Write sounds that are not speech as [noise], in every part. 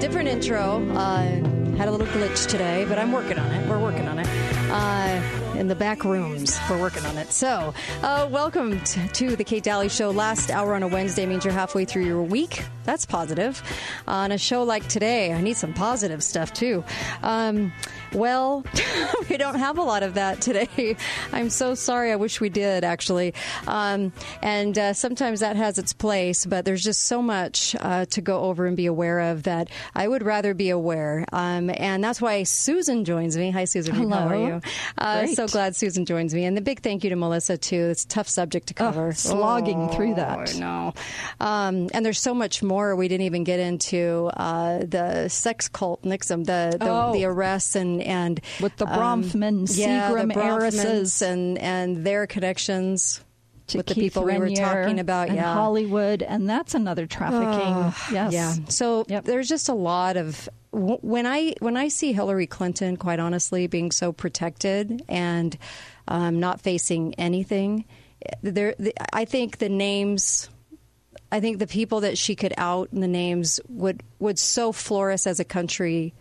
different intro. Uh, had a little glitch today, but I'm working on it. We're working on it. Uh, in the back rooms, we're working on it. So, uh, welcome t- to the Kate Daly Show. Last hour on a Wednesday means you're halfway through your week. That's positive. on a show like today, I need some positive stuff too. Um, well, [laughs] we don't have a lot of that today. [laughs] I'm so sorry. I wish we did, actually. Um, and uh, sometimes that has its place, but there's just so much uh, to go over and be aware of that I would rather be aware. Um, and that's why Susan joins me. Hi, Susan. Hello. How are you? Uh, so glad Susan joins me. And the big thank you to Melissa, too. It's a tough subject to cover. Oh, slogging oh, through that. I know. Um, and there's so much more we didn't even get into uh, the sex cult, NXIVM, the, the, oh. the arrests and, and with the Bronfman, um, yeah, Seagram heiresses, and and their connections to with the people Raniere we were talking about, and yeah, Hollywood, and that's another trafficking. Yes, yeah. So Yep. there's just a lot of when I when I see Hillary Clinton, quite honestly, being so protected and um, not facing anything, there I think the names. I think the people that she could out and the names would would so floor us as a country.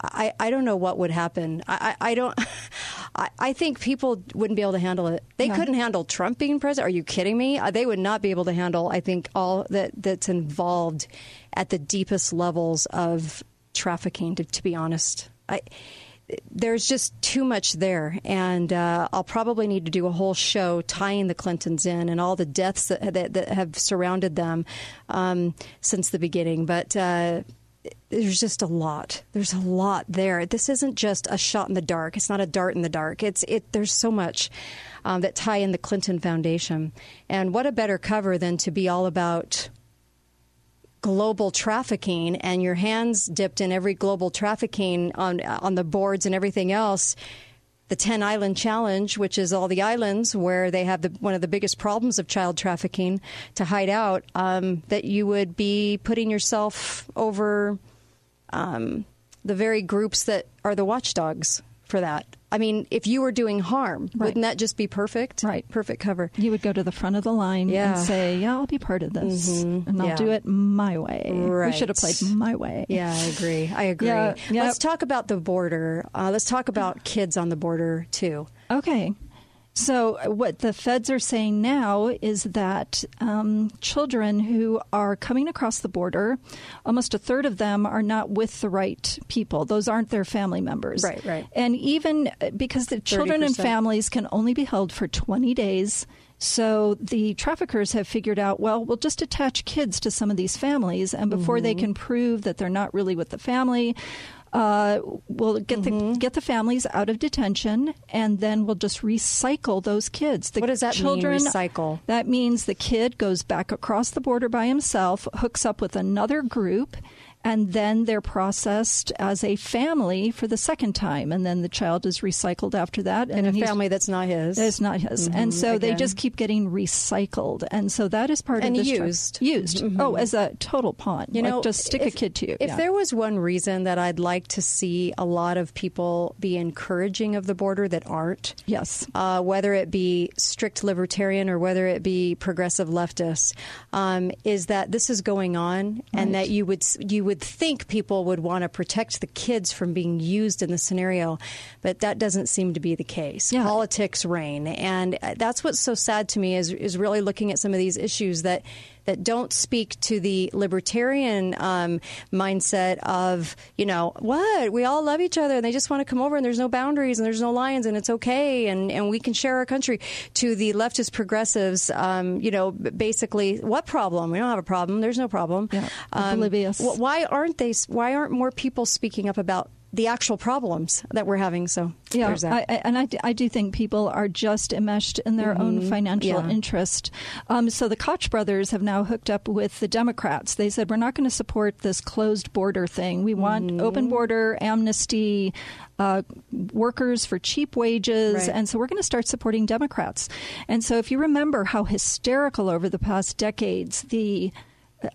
I, I don't know what would happen. I, I, I don't. [laughs] I, I think people wouldn't be able to handle it. They couldn't handle Trump being president. Are you kidding me? Uh, They would not be able to handle. I think all that that's involved at the deepest levels of trafficking. To, to be honest, I there's just too much there, and uh, I'll probably need to do a whole show tying the Clintons in and all the deaths that, that, that have surrounded them um, since the beginning. But uh, there's just a lot. There's a lot there. This isn't just a shot in the dark. It's not a dart in the dark. It's it. There's so much um, that tie in the Clinton Foundation, and what a better cover than to be all about global trafficking and your hands dipped in every global trafficking on on the boards and everything else. The Ten Island Challenge, which is all the islands where they have the, one of the biggest problems of child trafficking to hide out, um, that you would be putting yourself over um, the very groups that are the watchdogs for that. I mean, if you were doing harm, Right. wouldn't that just be perfect? Right. Perfect cover. You would go to the front of the line Yeah. and say, "Yeah, I'll be part of this, and I'll Yeah. do it my way." Right. We should have played my way. Yeah, I agree. I agree. Yeah, yep. Let's talk about the border. Uh, let's talk about kids on the border too. Okay. So, uh, what the feds are saying now is that um, children who are coming across the border, almost a third of them are not with the right people. Those aren't their family members. Right, right. And even uh, because the children and 30%. families can only be held for 20 days. So the traffickers have figured out, well, we'll just attach kids to some of these families, and before they Mm-hmm. can prove that they're not really with the family, uh, we'll get Mm-hmm. the get the families out of detention, and then we'll just recycle those kids. The What does that mean, children, recycle? That means the kid goes back across the border by himself, hooks up with another group. And then they're processed as a family for the second time, and then the child is recycled after that. In a family that's not his. it's not his. and so they just keep getting recycled. And so that is part And of this tra- used. used. Oh, as a total pawn. You Like, know, just stick if, a kid to you. If Yeah. there was one reason that I'd like to see a lot of people be encouraging of the border that aren't, Yes. uh, whether it be strict libertarian or whether it be progressive leftist, um, is that this is going on, and that you would you would think people would want to protect the kids from being used in the scenario, but that doesn't seem to be the case. Yeah. Politics reign, and that's what's so sad to me is is really looking at some of these issues that. That don't speak to the libertarian um, mindset of, you know, what? We all love each other and they just want to come over and there's no boundaries and there's no lines and it's okay and, and we can share our country. To the leftist progressives, um, you know, basically, what problem? We don't have a problem. There's no problem. Yeah, Um, oblivious. why aren't they? Why aren't more people speaking up about the actual problems that we're having? So Yeah. I, I- and I, I do think people are just enmeshed in their own financial Mm-hmm. Yeah. interest. Um, so the Koch brothers have now hooked up with the Democrats. They said, we're not going to support this closed border thing. We want Mm-hmm. open border, amnesty, uh, workers for cheap wages. Right. And so we're going to start supporting Democrats. And so if you remember how hysterical over the past decades the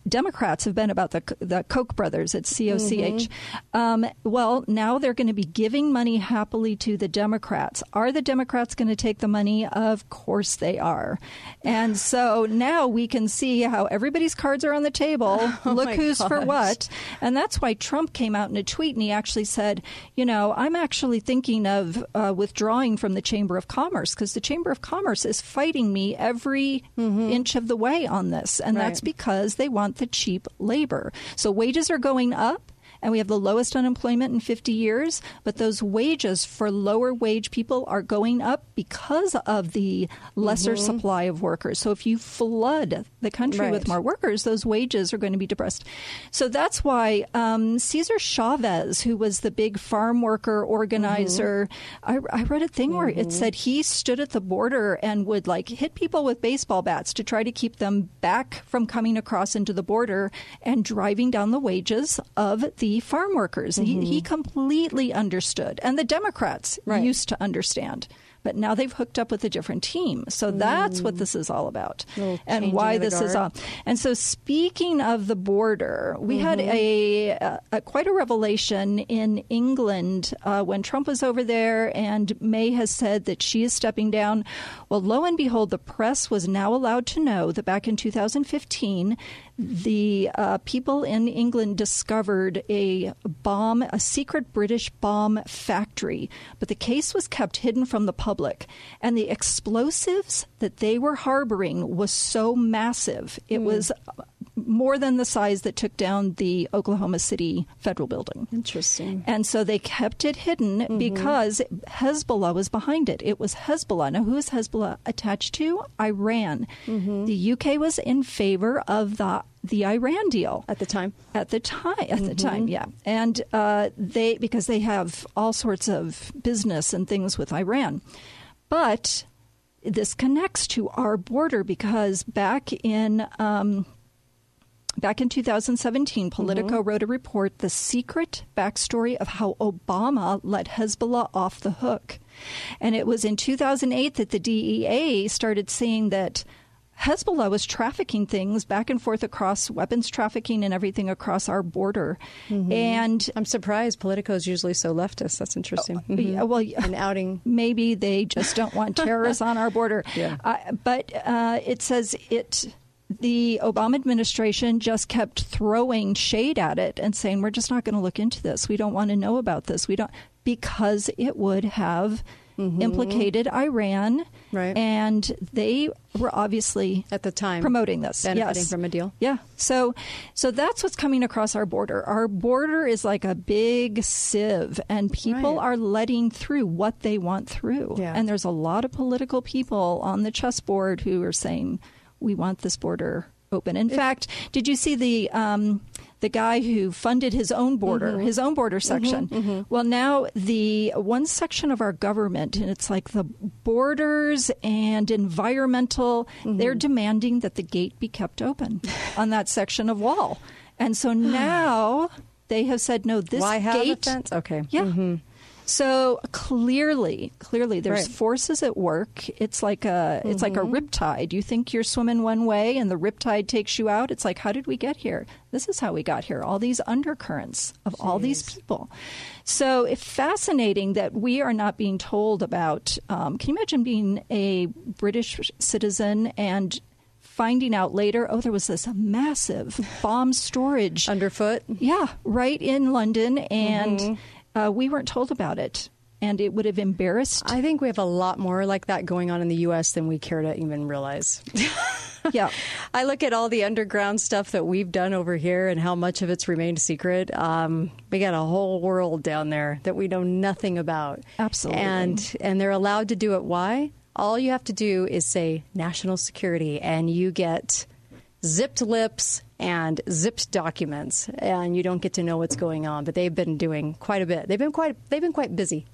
Democrats have been about the the Koch brothers at COCH. Mm-hmm. Um, well, now they're going to be giving money happily to the Democrats. Are the Democrats going to take the money? Of course they are. And so now we can see how everybody's cards are on the table. [laughs] Oh Look who's gosh. for what. And that's why Trump came out in a tweet and he actually said, you know, I'm actually thinking of uh, withdrawing from the Chamber of Commerce because the Chamber of Commerce is fighting me every mm-hmm. inch of the way on this. And right. that's because they want the cheap labor. So wages are going up and we have the lowest unemployment in 50 years. But those wages for lower wage people are going up because of the lesser mm-hmm. supply of workers. So if you flood the country right. with more workers, those wages are going to be depressed. So that's why um, Cesar Chavez, who was the big farm worker organizer, mm-hmm. I, I, read a thing mm-hmm. where it mm-hmm. said he stood at the border and would like hit people with baseball bats to try to keep them back from coming across into the border and driving down the wages of the farm workers. Mm-hmm. He, he completely understood. And the Democrats right. used to understand but now they've hooked up with a different team. So that's mm. what this is all about and why this guard. is all. And so speaking of the border, we mm-hmm. had a, a, a, quite a revelation in England uh, when Trump was over there and May has said that she is stepping down. Well, lo and behold, the press was now allowed to know that back in 2015, the uh, people in England discovered a bomb, a secret British bomb factory, but the case was kept hidden from the public. And the explosives that they were harboring was so massive, it mm. was more than the size that took down the Oklahoma City federal building. Interesting. And so they kept it hidden mm-hmm. because Hezbollah was behind it. It was Hezbollah. Now, who is Hezbollah attached to? Iran. Mm-hmm. The UK was in favor of the the Iran deal at the time. At the time, at mm-hmm. the time, yeah, and uh, they because they have all sorts of business and things with Iran, but this connects to our border because back in um, Back in 2017, Politico mm-hmm. wrote a report, The Secret Backstory of How Obama Let Hezbollah Off the Hook. And it was in 2008 that the DEA started seeing that Hezbollah was trafficking things back and forth across weapons trafficking and everything across our border. Mm-hmm. And I'm surprised Politico is usually so leftist. That's interesting. Oh, mm-hmm. yeah, well, an outing. [laughs] Maybe they just don't want terrorists on our border. [laughs] Yeah. Uh, but uh, it says it the Obama administration just kept throwing shade at it and saying, we're just not going to look into this. We don't want to know about this. We don't, because it would have mm-hmm. implicated Iran. Right. And they were obviously at the time promoting this. Benefiting yes. from a deal. Yeah. So so that's what's coming across our border. Our border is like a big sieve and people right. are letting through what they want through. Yeah. And there's a lot of political people on the chessboard who are saying we want this border open. In fact, did you see the um, the guy who funded his own border, mm-hmm. his own border mm-hmm, section? Mm-hmm, mm-hmm. Well, now the one section of our government, and it's like the borders and environmental, mm-hmm. they're demanding that the gate be kept open [laughs] on that section of wall, and so now they have said no. This Why have gate, a fence? Okay, yeah. So clearly, clearly, there's right. forces at work. It's like a it's mm-hmm. like a mm-hmm. riptide. You think you're swimming one way, and the riptide takes you out. It's like, how did we get here? This is how we got here. All these undercurrents of Jeez. all these people. So it's fascinating that we are not being told about. Um, can you imagine being a British citizen and finding out later, oh, there was this massive bomb storage underfoot. Yeah, right in London, and mm-hmm. Uh, we weren't told about it, and it would have embarrassed. I think we have a lot more like that going on in the U.S. than we care to even realize. [laughs] yeah. [laughs] I look at all the underground stuff that we've done over here and how much of it's remained secret. Um, we got a whole world down there that we know nothing about. Absolutely. And and they're allowed to do it. Why? All you have to do is say national security, and you get zipped lips and zipped documents, and you don't get to know what's going on. But they've been doing quite a bit. They've been quite they've been quite busy.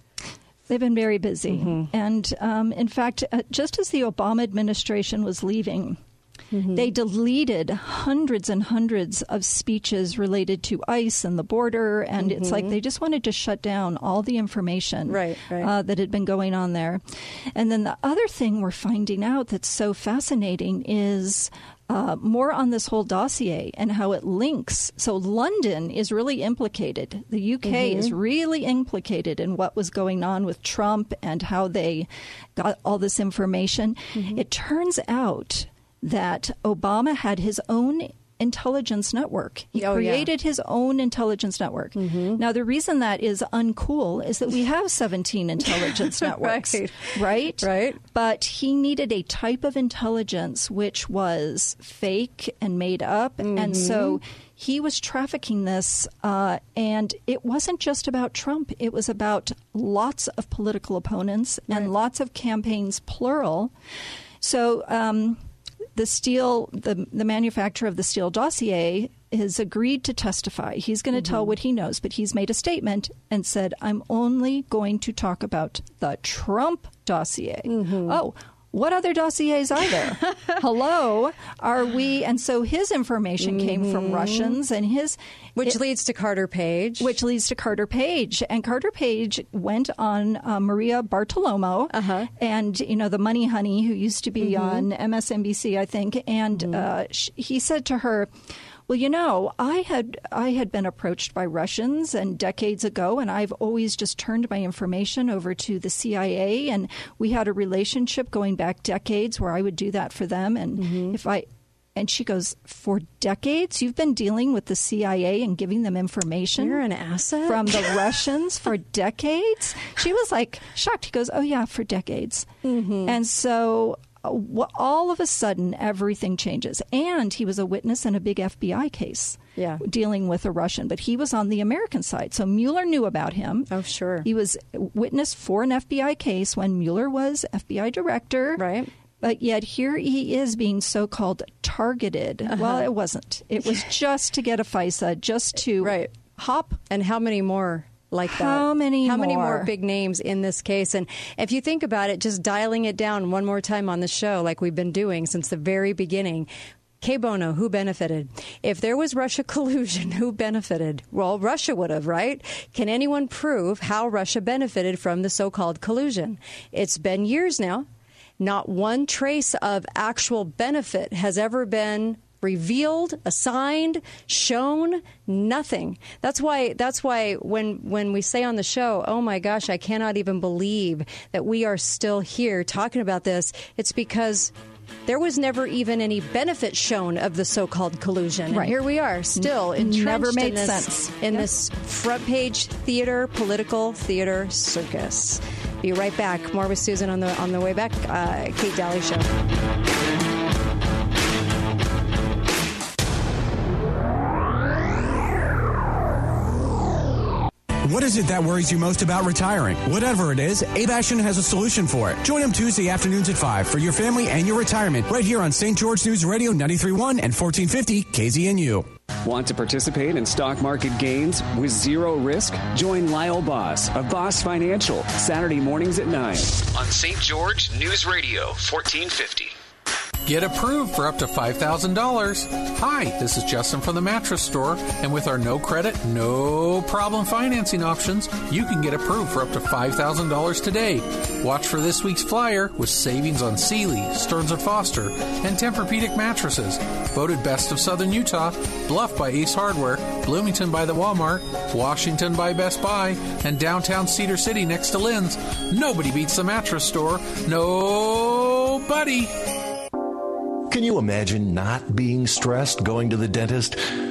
They've been very busy, mm-hmm. and um, in fact, uh, just as the Obama administration was leaving. Mm-hmm. They deleted hundreds and hundreds of speeches related to ICE and the border, and mm-hmm. it's like mm-hmm. they just wanted to shut down all the information right, right. Uh, that had been going on there. And then the other thing we're finding out that's so fascinating is uh, more on this whole dossier and how it links. So London is really implicated. The UK mm-hmm. is really implicated in what was going on with Trump and how they got all this information. Mm-hmm. It turns out that Obama had his own intelligence network. He oh, created yeah. his own intelligence network. Mm-hmm. Now, the reason that is uncool is that we have 17 [laughs] intelligence networks, right. right? Right. But he needed a type of intelligence which was fake and made up. Mm-hmm. And so he was trafficking this, uh, and it wasn't just about Trump. It was about lots of political opponents right. and lots of campaigns, plural. So, um, the Steele the, the manufacturer of the Steele dossier, has agreed to testify. He's going to mm-hmm. tell what he knows, but he's made a statement and said, I'm only going to talk about the Trump dossier. Mm-hmm. Oh, what other dossiers are there? [laughs] Hello, are we? And so his information mm-hmm. came from mm-hmm. Russians, and his which it, leads to Carter Page, which leads to Carter Page, and Carter Page went on uh, Maria Bartiromo, uh-huh. and you know the Money Honey who used to be mm-hmm. on MSNBC, I think, and mm-hmm. uh, sh- he said to her. Well, you know, I had I had been approached by Russians and decades ago, and I've always just turned my information over to the CIA, and we had a relationship going back decades where I would do that for them, and mm-hmm. if I and she goes, For decades, you've been dealing with the CIA and giving them information. You're an asset. From the [laughs] Russians for decades. She was like shocked. He goes, Oh, yeah, for decades. Mm-hmm. And so all of a sudden everything changes. And he was a witness in a big FBI case. Yeah. Dealing with a Russian, but he was on the American side. So Mueller knew about him. Oh, sure. He was witness for an FBI case when Mueller was FBI director. Right. But yet here he is being so called targeted. Uh-huh. Well, it wasn't. It was just to get a FISA, just to right. hop. And how many more? Like that. How many How more? many more big names in this case? And if you think about it, just dialing it down one more time on the show, like we've been doing since the very beginning. Cui bono, who benefited? If there was Russia [laughs] collusion, who benefited? Well, Russia would have, right? Can anyone prove how Russia benefited from the so called collusion? It's been years now. Not one trace of actual benefit has ever been revealed, assigned, shown, nothing. That's why that's why when when we say on the show, "Oh my gosh, I cannot even believe that we are still here talking about this." It's because there was never even any benefit shown of the so-called collusion. Right. And here we are, still entrenched never made in this, sense in yep. this front page theater, political theater circus. Be right back. More with Susan on the on the way back. Uh, Kate Daly Show. What is it that worries you most about retiring? Whatever it is, Abe Ashton has a solution for it. Join him Tuesday afternoons at 5 for your family and your retirement right here on St. George News Radio 93.1 and 1450 KZNU. Want to participate in stock market gains with zero risk? Join Lyle Boss of Boss Financial Saturday mornings at 9 on St. George News Radio 1450. Get approved for up to $5,000. Hi, this is Justin from the mattress store, and with our no credit, no problem financing options, you can get approved for up to $5,000 today. Watch for this week's flyer with savings on Sealy, Stearns & Foster, and Tempur-Pedic mattresses. Voted best of Southern Utah, Bluff by Ace Hardware, Bloomington by the Walmart, Washington by Best Buy, and downtown Cedar City next to Lynn's. Nobody beats the mattress store. Nobody. Can you imagine not being stressed going to the dentist?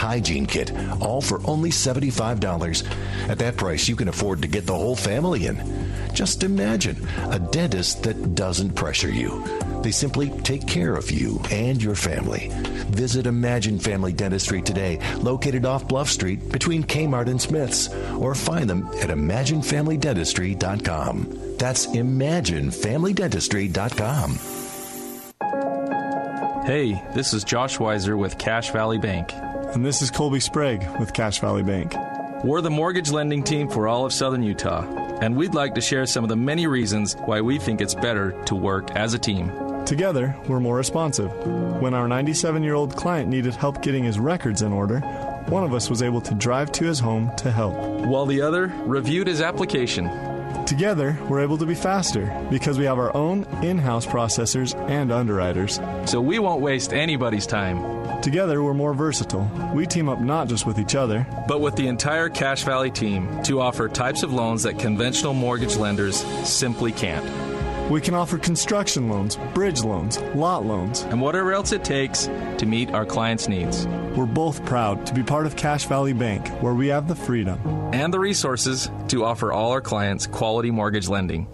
hygiene kit, all for only $75. At that price, you can afford to get the whole family in. Just imagine a dentist that doesn't pressure you. They simply take care of you and your family. Visit Imagine Family Dentistry today, located off Bluff Street between Kmart and Smith's, or find them at ImagineFamilyDentistry.com. That's ImagineFamilyDentistry.com. Hey, this is Josh Weiser with Cache Valley Bank. And this is Colby Sprague with Cache Valley Bank. We're the mortgage lending team for all of Southern Utah, and we'd like to share some of the many reasons why we think it's better to work as a team. Together, we're more responsive. When our 97 year old client needed help getting his records in order, one of us was able to drive to his home to help, while the other reviewed his application. Together, we're able to be faster because we have our own in house processors and underwriters. So we won't waste anybody's time. Together, we're more versatile. We team up not just with each other, but with the entire Cache Valley team to offer types of loans that conventional mortgage lenders simply can't. We can offer construction loans, bridge loans, lot loans, and whatever else it takes to meet our clients' needs. We're both proud to be part of Cache Valley Bank, where we have the freedom and the resources to offer all our clients quality mortgage lending.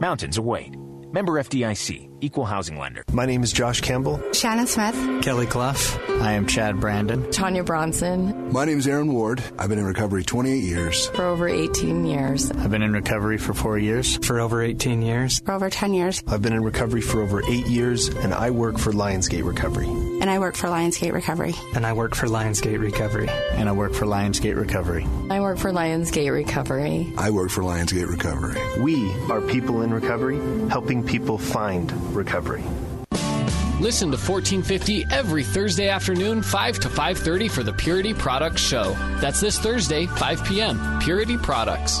Mountains await. Member FDIC, Equal Housing Lender. My name is Josh Campbell. Shannon Smith. Kelly Clough. I am Chad Brandon. Tanya Bronson. My name is Aaron Ward. I've been in recovery 28 years. For over 18 years. I've been in recovery for four years. For over 18 years. For over 10 years. I've been in recovery for over eight years, and I work for Lionsgate Recovery. And I work for Lionsgate Recovery. And I work for Lionsgate Recovery. And I work for Lionsgate Recovery. I work for Lionsgate Recovery. I work for Lionsgate Recovery. We are people in recovery, helping people find recovery. Listen to 1450 every Thursday afternoon, 5 to 5:30 for the Purity Products Show. That's this Thursday, 5 p.m. Purity Products.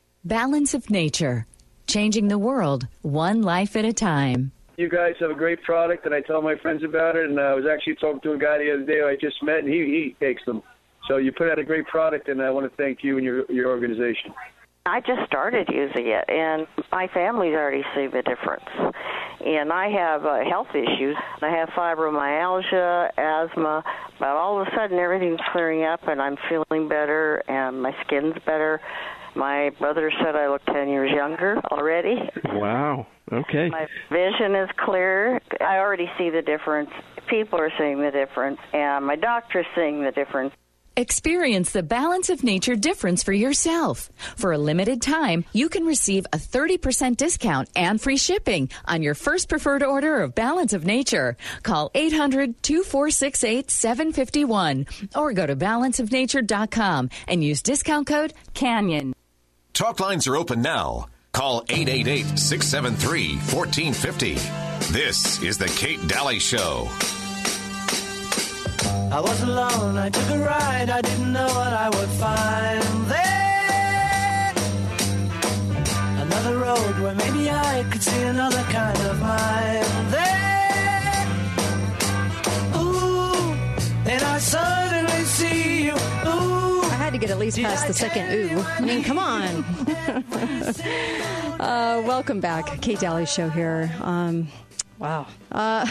Balance of Nature, changing the world one life at a time. You guys have a great product, and I tell my friends about it. And I was actually talking to a guy the other day I just met, and he, he takes them. So you put out a great product, and I want to thank you and your, your organization. I just started using it, and my family's already seen the difference. And I have uh, health issues. I have fibromyalgia, asthma, but all of a sudden everything's clearing up, and I'm feeling better, and my skin's better. My brother said I look 10 years younger already. Wow. Okay. My vision is clear. I already see the difference. People are seeing the difference, and my doctor's seeing the difference. Experience the Balance of Nature difference for yourself. For a limited time, you can receive a 30% discount and free shipping on your first preferred order of Balance of Nature. Call 800-2468-751 or go to balanceofnature.com and use discount code CANYON. Talk lines are open now. Call 888 673 1450. This is The Kate Daly Show. I was alone, I took a ride, I didn't know what I would find there. Another road where maybe I could see another kind of mind there. Ooh, and I suddenly see you. Ooh. Had to get at least past the second ooh. I mean, come on. [laughs] uh, welcome back. Kate Daly Show here. Um, wow. Uh,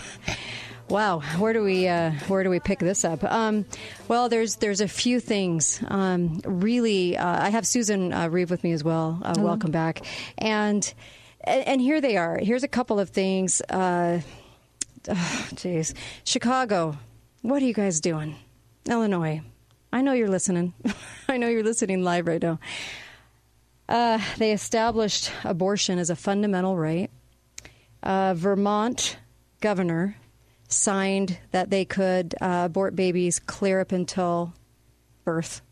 Wow, where do we uh, where do we pick this up? Um, well, there's there's a few things. Um, really, uh, I have Susan uh, Reeve with me as well. Uh, welcome back, and and here they are. Here's a couple of things. Jeez, uh, Chicago, what are you guys doing? Illinois, I know you're listening. [laughs] I know you're listening live right now. Uh, they established abortion as a fundamental right. Vermont governor signed that they could uh, abort babies clear up until birth,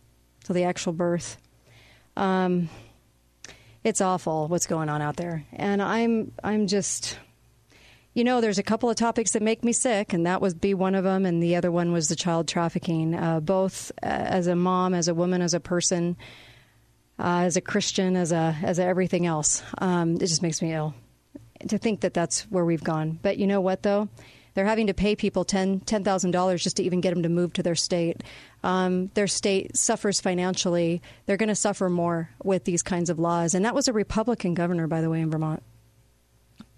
till the actual birth. Um, it's awful what's going on out there, and I'm I'm just, you know, there's a couple of topics that make me sick, and that would be one of them, and the other one was the child trafficking. Uh, both uh, as a mom, as a woman, as a person, uh, as a Christian, as a as a everything else, um, it just makes me ill to think that that's where we've gone. But you know what, though they're having to pay people ten ten thousand dollars just to even get them to move to their state. Um, their state suffers financially. They're going to suffer more with these kinds of laws. And that was a Republican governor, by the way, in Vermont.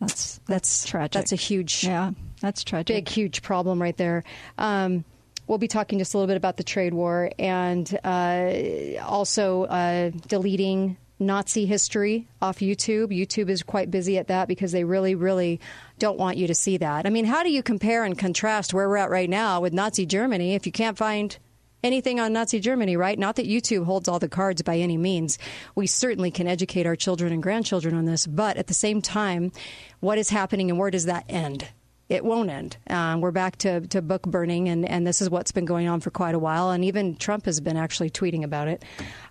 That's that's tragic. That's a huge, yeah, that's tragic. Big, huge problem right there. Um, we'll be talking just a little bit about the trade war and uh, also uh, deleting Nazi history off YouTube. YouTube is quite busy at that because they really, really don't want you to see that. I mean, how do you compare and contrast where we're at right now with Nazi Germany if you can't find anything on Nazi Germany, right? Not that YouTube holds all the cards by any means. We certainly can educate our children and grandchildren on this, but at the same time, what is happening and where does that end? It won't end. Uh, we're back to, to book burning, and, and this is what's been going on for quite a while. And even Trump has been actually tweeting about it.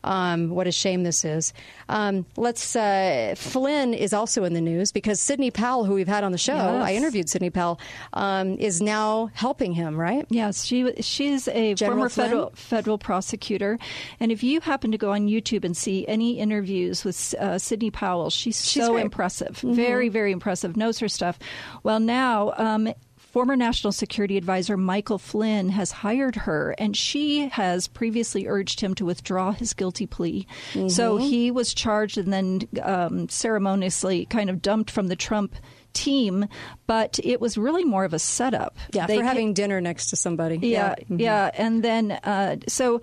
Um, what a shame this is. Um, let's. Uh, Flynn is also in the news because Sidney Powell, who we've had on the show, Yes. I interviewed Sidney Powell, um, is now helping him. Right? Yes, she she's a General former Flynn? federal federal prosecutor, and if you happen to go on YouTube and see any interviews with uh, Sidney Powell, she's, so great. impressive, Mhm. very very impressive, knows her stuff. Well, now. Um, Former National Security Advisor Michael Flynn has hired her, and she has previously urged him to withdraw his guilty plea. So Mhm. he was charged and then um, ceremoniously kind of dumped from the Trump team, but it was really more of a setup. Yeah, They for having dinner next to somebody. yeah, Mhm. yeah, and then uh, so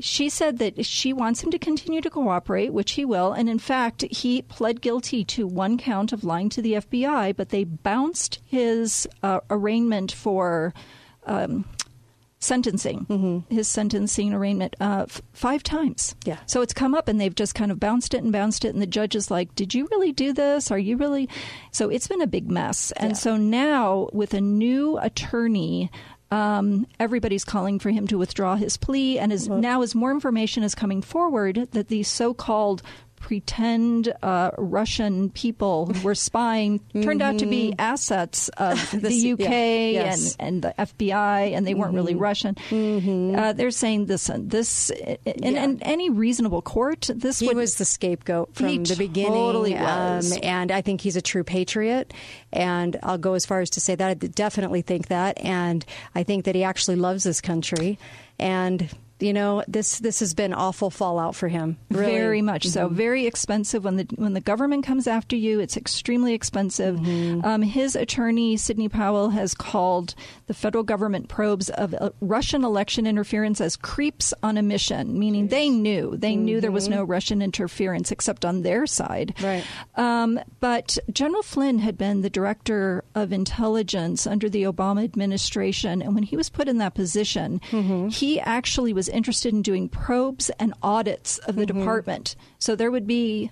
she said that she wants him to continue to cooperate, which he will. And in fact, he pled guilty to one count of lying to the FBI, but they bounced his uh, arraignment for. Um, sentencing his sentencing arraignment uh, f- five times. Yeah. so it's come up and they've just kind of bounced it and bounced it and the judge is like did you really do this? Are you really so it's been a big mess. And so now with a new attorney um, everybody's calling for him to withdraw his plea and as now as more information is coming forward that these so-called pretend uh, Russian people who were spying turned out to be assets of [laughs] the, This- UK yeah, yes. and, and the FBI, and they weren't really Mhm. Russian. Uh, they're saying this, this, in, in any reasonable court, this he would, was the scapegoat from He the beginning. totally was. Um, and I think he's a true patriot. And I'll go as far as to say that. I definitely think that. And I think that he actually loves this country. And, you know, this, this has been awful fallout for him. Really. Very much so. Mhm. Very expensive when the when the government comes after you. It's extremely expensive. Mm-hmm. Um, his attorney Sidney Powell has called the federal government probes of uh, Russian election interference as creeps on a mission, meaning they knew they knew there was Mhm. no Russian interference except on their side. Right. Um, but General Flynn had been the director of intelligence under the Obama administration, and when he was put in that position, Mm-hmm. he actually was interested in doing probes and audits of the Mm-hmm. department. So there would be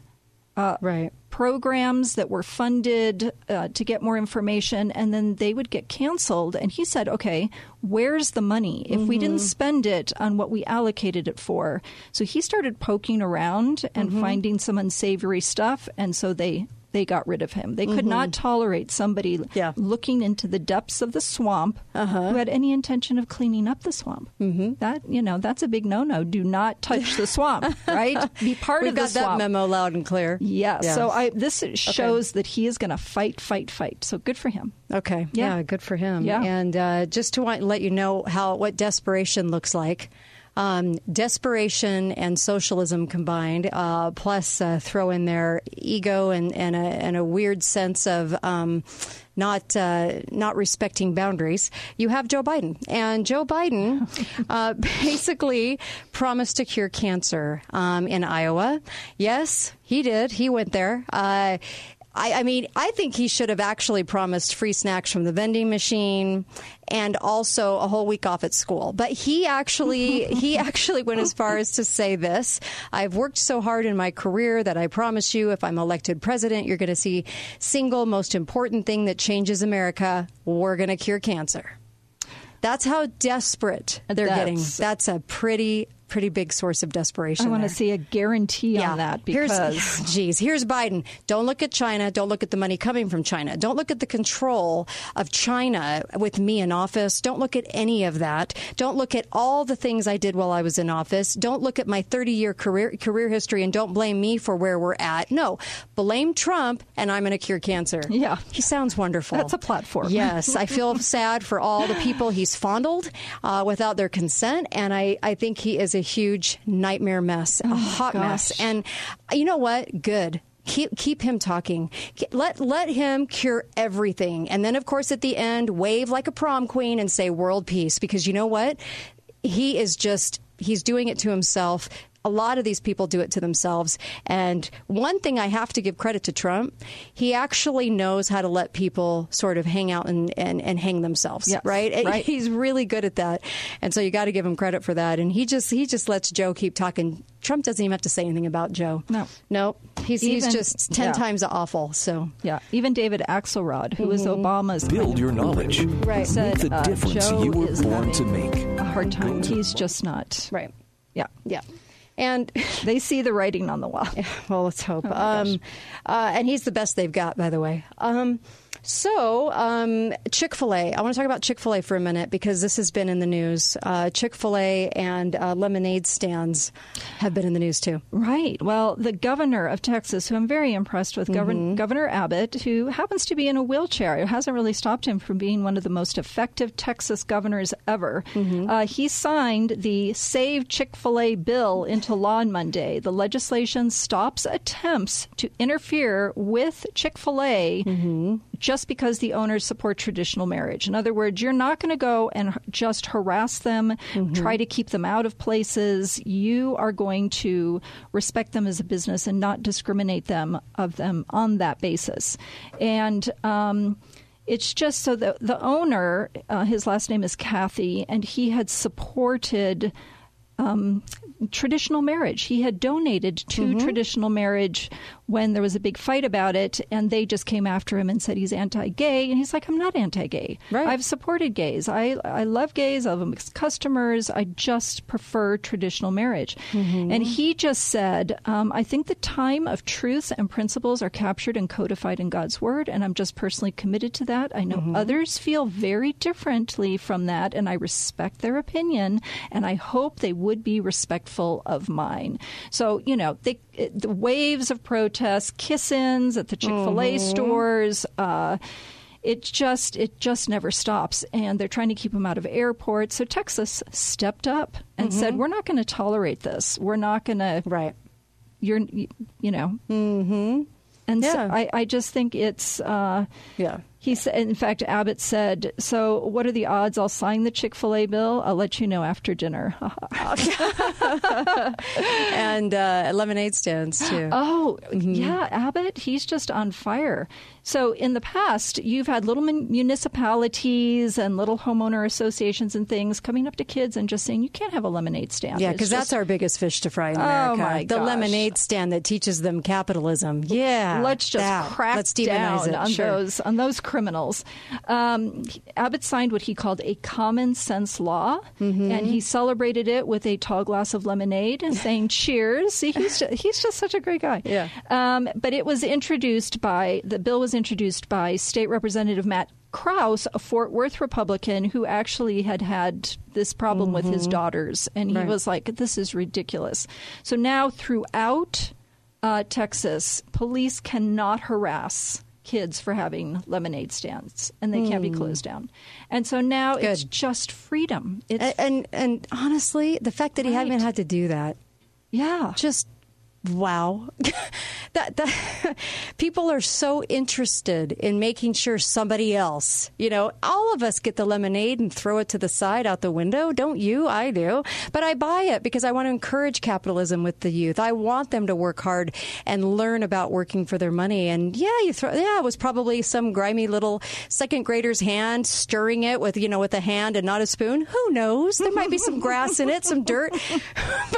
uh, right. programs that were funded uh, to get more information, and then they would get canceled. And he said, "Okay, where's the money? If we didn't Mhm. spend it on what we allocated it for," so he started poking around and Mhm. finding some unsavory stuff, and so they. They got rid of him. They could Mhm. not tolerate somebody looking into the depths of the swamp Uh-huh. who had any intention of cleaning up the swamp. Mm-hmm. That you know, that's a big no-no. Do not touch the swamp. [laughs] Right? Be part We've of the got that swamp. memo loud and clear. Yeah. Yeah. So I this shows that he is going to fight, fight, fight. So good for him. Okay. Yeah. Yeah. good for him. Yeah. And uh, just to want, let you know how what desperation looks like. Um, desperation and socialism combined, uh, plus uh, throw in their ego and, and, a, and a weird sense of um, not uh, not respecting boundaries. You have Joe Biden, and Joe Biden [laughs] uh, basically promised to cure cancer um, in Iowa. Yes, he did. He went there. Uh, I, I mean, I think he should have actually promised free snacks from the vending machine and also a whole week off at school. But he actually [laughs] he actually went as far as to say this: "I've worked so hard in my career that I promise you, if I'm elected president, you're going to see single most important thing that changes America: we're going to cure cancer." That's how desperate they're getting. That's- That's a pretty pretty big source of desperation. I want to see a guarantee on that [laughs] because Here's, geez, here's Biden. Don't look at China. Don't look at the money coming from China. Don't look at the control of China with me in office. Don't look at any of that. Don't look at all the things I did while I was in office. Don't look at my 30 year career career history and don't blame me for where we're at. No, blame Trump and I'm going to cure cancer. Yeah, he sounds wonderful. That's a platform. [laughs] Yes, I feel sad for all the people he's fondled uh, without their consent, and I, I think he is a huge nightmare mess, a oh hot mess. And you know what? Good. Keep keep him talking. Let let him cure everything, and then of course at the end wave like a prom queen and say world peace because you know what he is just he's doing it to himself. A lot of these people do it to themselves. And one thing I have to give credit to Trump, he actually knows how to let people sort of hang out and, and, and hang themselves. Yes, right? [laughs] Right. He's really good at that. And so you got to give him credit for that. And he just he just lets Joe keep talking. Trump doesn't even have to say anything about Joe. No. Nope. He's he's just ten yeah. times awful. So Yeah, even David Axelrod, who was Mhm. Obama's Build your knowledge. Right. said Make the uh, difference Joe you were is born to having make. A hard time. He's just not. Right. Yeah. Yeah. And [laughs] they see the writing on the wall. [laughs] well, let's hope. Oh um, uh, and he's the best they've got, by the way. Um, so, um, Chick fil A. I want to talk about Chick fil A for a minute because this has been in the news. Uh, Chick fil A and uh, lemonade stands have been in the news too. Right. Well, the governor of Texas, who I'm very impressed with, Mm-hmm. Governor Abbott, who happens to be in a wheelchair, it hasn't really stopped him from being one of the most effective Texas governors ever. Mm-hmm. Uh, he signed the Save Chick fil A bill into law on Monday. The legislation stops attempts to interfere with Chick fil A Mm-hmm. just because the owners support traditional marriage. In other words, you're not going to go and just harass them, Mm-hmm. try to keep them out of places. You are going to respect them as a business and not discriminate them of them on that basis. And um, it's just so the the owner, uh, his last name is Cathy, and he had supported. Um, traditional marriage. He had donated to Mm-hmm. traditional marriage when there was a big fight about it, and they just came after him and said he's anti-gay, and he's like, "I'm not anti-gay. Right. I've supported gays. I I love gays. I love them as customers. I just prefer traditional marriage." Mm-hmm. And he just said, um, "I think the time of truth and principles are captured and codified in God's word, and I'm just personally committed to that. I know Mm-hmm. others feel very differently from that, and I respect their opinion, and I hope they would be respectful of mine." So you know, they, the waves of protests, kiss-ins at the Chick-fil-A Mhm. stores. Uh, it just it just never stops and they're trying to keep them out of airports so texas stepped up and said Mhm. we're not going to tolerate this we're not going to right you're you, you know mm-hmm. and so I, I just think it's uh yeah he said in fact abbott said so what are the odds i'll sign the chick-fil-a bill i'll let you know after dinner [laughs] and uh, lemonade stands too. Oh, Mm-hmm. yeah, Abbott, he's just on fire. So, in the past, you've had little mun- municipalities and little homeowner associations and things coming up to kids and just saying, you can't have a lemonade stand. Yeah, because that's our biggest fish to fry in Oh, America. my the gosh. lemonade stand that teaches them capitalism. Yeah, Let's just that. crack Let's demonize down it. on Sure. those on those criminals. Um, Abbott signed what he called a common sense law, Mm-hmm. and he celebrated it with a tall glass of lemonade and saying [laughs] "Cheers." See, he's just, he's just such a great guy. Yeah. Um, but it was introduced by the bill was introduced by State Representative Matt. Krause, a Fort Worth Republican who actually had had this problem with his Mhm. daughters, and he Right. was like, "This is ridiculous." So now, throughout uh, Texas, police cannot harass kids for having lemonade stands, and they can't be Hmm. closed down. And so now it's just freedom. It's and, and and honestly, the fact that he hadn't had to do that, yeah, just wow. [laughs] that that [laughs] people are so interested in making sure somebody else, you know, all of us get the lemonade and throw it to the side out the window, don't you? I do. But I buy it because I want to encourage capitalism with the youth. I want them to work hard and learn about working for their money. And yeah, you throw yeah, it was probably some grimy little second grader's hand stirring it with, you know, with a hand and not a spoon. Who knows? There might be some [laughs] grass in it, some dirt.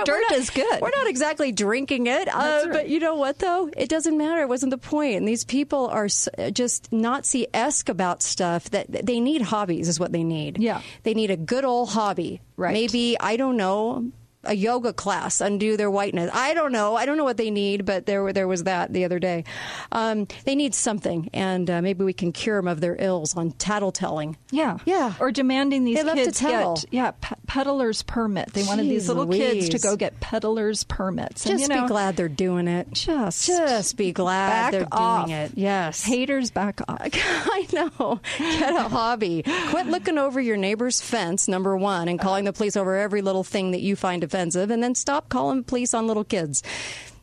Dirt not- is good. We're not exactly drinking it. Uh, right. But you know what, though? It doesn't matter. It wasn't the point. And these people are just Nazi esque about stuff that they need hobbies, is what they need. Yeah. They need a good old hobby. Right. Maybe, I don't know. A yoga class, undo their whiteness. I don't know. I don't know what they need, but there there was that the other day. Um, they need something, and uh, maybe we can cure them of their ills on tattletelling. Yeah, yeah, or demanding these They kids get yeah pe- peddler's permit. They wanted these Jeez little kids to go get peddler's permits. Just and, you know, be glad they're doing it. Just, just be glad they're off. doing it. Yes, haters back [laughs] off. I know. Get a hobby. Quit looking over your neighbor's fence, number one, and calling the police over every little thing that you find offensive, and then stop calling police on little kids.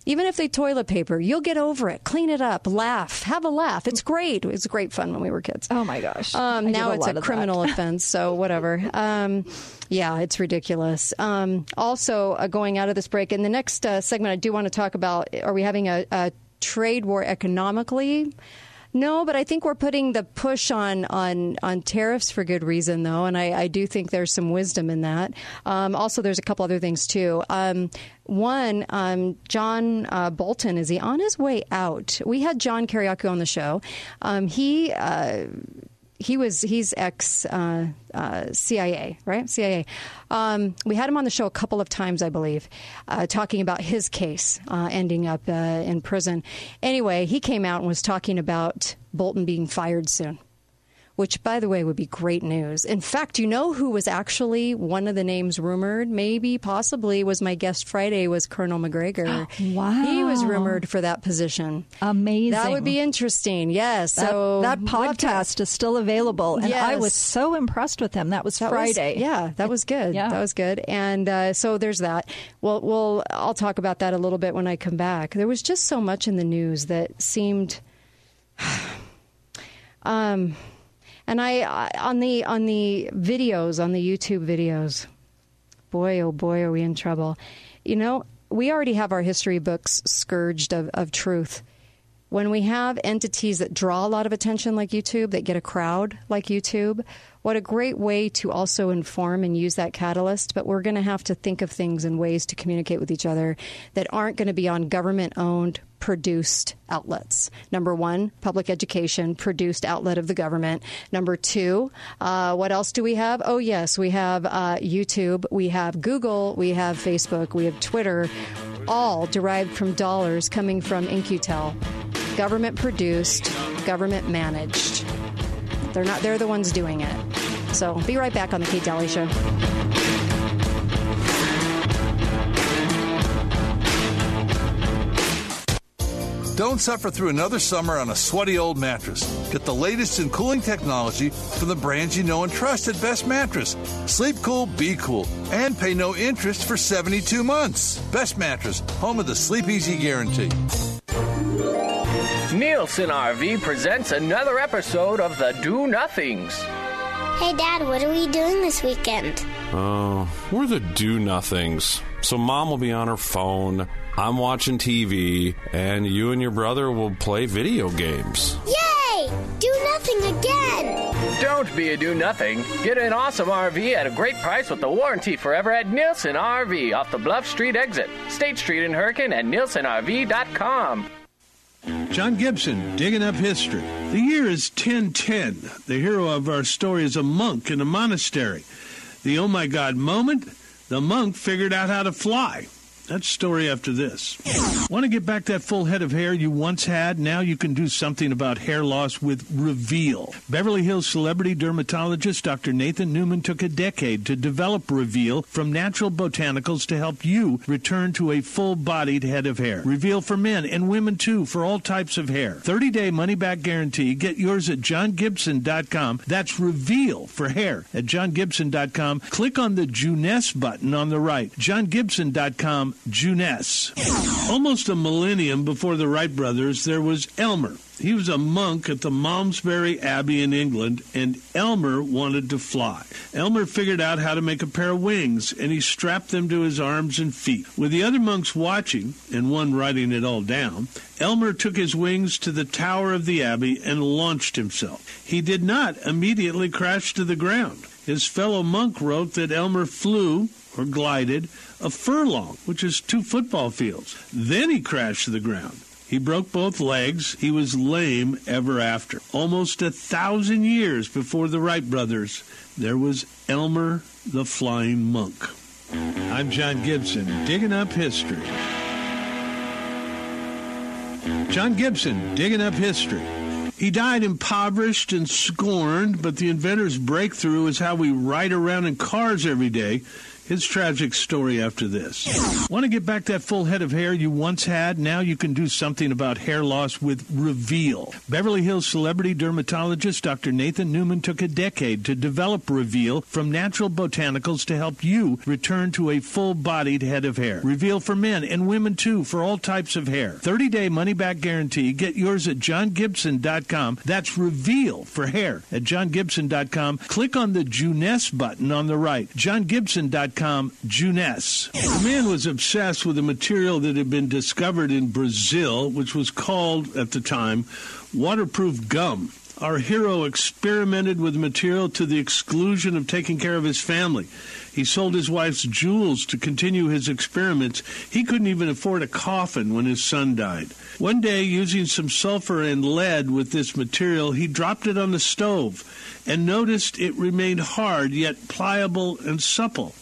Even if they toilet paper, you'll get over it. Clean it up, laugh, have a laugh. It's great. It was great fun when we were kids. Oh my gosh! Um, now a it's a criminal [laughs] offense, so whatever. Um, yeah, it's ridiculous. Um, also, uh, going out of this break, in the next uh, segment, I do want to talk about: Are we having a, a trade war economically? No, but I think we're putting the push on on on tariffs for good reason, though, and I, I do think there's some wisdom in that. Um, also, there's a couple other things too. Um, one, um, John uh, Bolton is he on his way out? We had John Kiriakou on the show. Um, he. Uh, he was he's ex uh, uh, CIA, right? CIA. Um, we had him on the show a couple of times, I believe, uh, talking about his case uh, ending up uh, in prison. Anyway, he came out and was talking about Bolton being fired soon. Which, by the way, would be great news. In fact, you know who was actually one of the names rumored? Maybe, possibly, was my guest Friday was Colonel Macgregor. [gasps] wow, he was rumored for that position. Amazing. That would be interesting. Yes. That, so that podcast is still available, and I was so impressed with him. That was That was- Friday. yeah, that was good. Yeah. That was good. And uh, so there's that. Well, we'll I'll talk about that a little bit when I come back. There was just so much in the news that seemed. [sighs] Um, and I I- on the on the videos on the YouTube videos, boy oh boy are we in trouble. You know we already have our history books scourged of, of truth. When we have entities that draw a lot of attention like YouTube, that get a crowd like YouTube, what a great way to also inform and use that catalyst. But we're going to have to think of things and ways to communicate with each other that aren't going to be on government owned, produced outlets. Number one, public education, produced outlet of the government. Number two, uh, what else do we have? Oh, yes, we have uh, YouTube, we have Google, we have Facebook, we have Twitter, all derived from dollars coming from In-Q-Tel. Government produced, government managed. They're not, they're the ones doing it. So be right back on the Kate Dalley Show. Don't suffer through another summer on a sweaty old mattress. Get the latest in cooling technology from the brands you know and trust at Best Mattress. Sleep cool, be cool, and pay no interest for 72 months. Best Mattress, home of the Sleep Easy Guarantee. Nielsen RV presents another episode of The Do Nothings. Hey, Dad, what are we doing this weekend? Oh, we're the do nothings. So mom will be on her phone, I'm watching TV, and you and your brother will play video games. Yay! Do nothing again! Don't be a do nothing. Get an awesome RV at a great price with the warranty forever at Nielsen RV off the Bluff Street exit, State Street in Hurricane, and NielsenRV.com. John Gibson, digging up history. The year is 1010. The hero of our story is a monk in a monastery. The oh my god moment, the monk figured out how to fly. That's story after this. Want to get back that full head of hair you once had? Now you can do something about hair loss with Reveal. Beverly Hills celebrity dermatologist Dr. Nathan Newman took a decade to develop Reveal from natural botanicals to help you return to a full-bodied head of hair. Reveal for men and women too for all types of hair. 30-day money-back guarantee. Get yours at johngibson.com. That's Reveal for hair at johngibson.com. Click on the Juness button on the right. johngibson.com Juness. Almost a millennium before the Wright brothers, there was Elmer. He was a monk at the Malmesbury Abbey in England, and Elmer wanted to fly. Elmer figured out how to make a pair of wings, and he strapped them to his arms and feet. With the other monks watching, and one writing it all down, Elmer took his wings to the tower of the abbey and launched himself. He did not immediately crash to the ground. His fellow monk wrote that Elmer flew, or glided, a furlong, which is two football fields. Then he crashed to the ground. He broke both legs. He was lame ever after. Almost a thousand years before the Wright brothers, there was Elmer the Flying Monk. I'm John Gibson, digging up history. John Gibson, digging up history. He died impoverished and scorned, but the inventor's breakthrough is how we ride around in cars every day His tragic story after this. Want to get back that full head of hair you once had? Now you can do something about hair loss with Reveal. Beverly Hills celebrity dermatologist Dr. Nathan Newman took a decade to develop Reveal from natural botanicals to help you return to a full bodied head of hair. Reveal for men and women too, for all types of hair. 30 day money back guarantee. Get yours at johngibson.com. That's Reveal for hair at johngibson.com. Click on the Juness button on the right. johngibson.com, Juness. The man was obsessed with a material that had been discovered in Brazil, which was called at the time waterproof gum. Our hero experimented with the material to the exclusion of taking care of his family. He sold his wife's jewels to continue his experiments. He couldn't even afford a coffin when his son died. One day, using some sulfur and lead with this material, he dropped it on the stove and noticed it remained hard yet pliable and supple.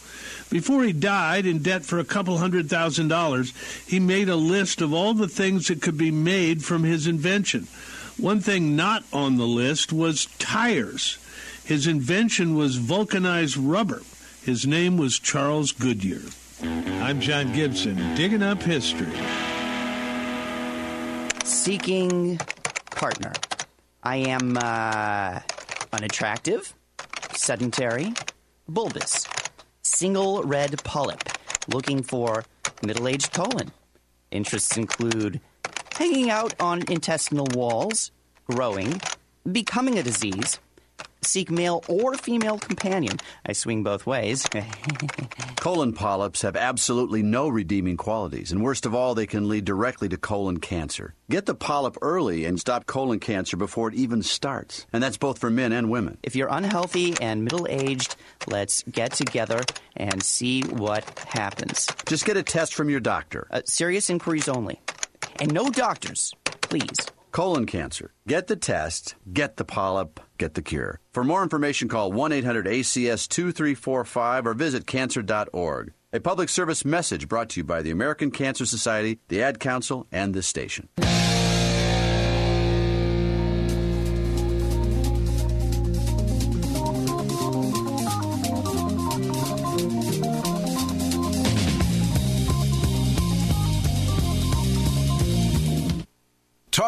Before he died, in debt for a couple hundred thousand dollars, he made a list of all the things that could be made from his invention. One thing not on the list was tires. His invention was vulcanized rubber. His name was Charles Goodyear. I'm John Gibson, digging up history. Seeking partner. I am uh, unattractive, sedentary, bulbous, single red polyp, looking for middle aged colon. Interests include hanging out on intestinal walls, growing, becoming a disease, seek male or female companion. I swing both ways. [laughs] colon polyps have absolutely no redeeming qualities, and worst of all, they can lead directly to colon cancer. Get the polyp early and stop colon cancer before it even starts. And that's both for men and women. If you're unhealthy and middle aged, let's get together and see what happens. Just get a test from your doctor. Uh, serious inquiries only. And no doctors, please. Colon cancer. Get the test, get the polyp, get the cure. For more information, call 1 800 ACS 2345 or visit cancer.org. A public service message brought to you by the American Cancer Society, the Ad Council, and this station.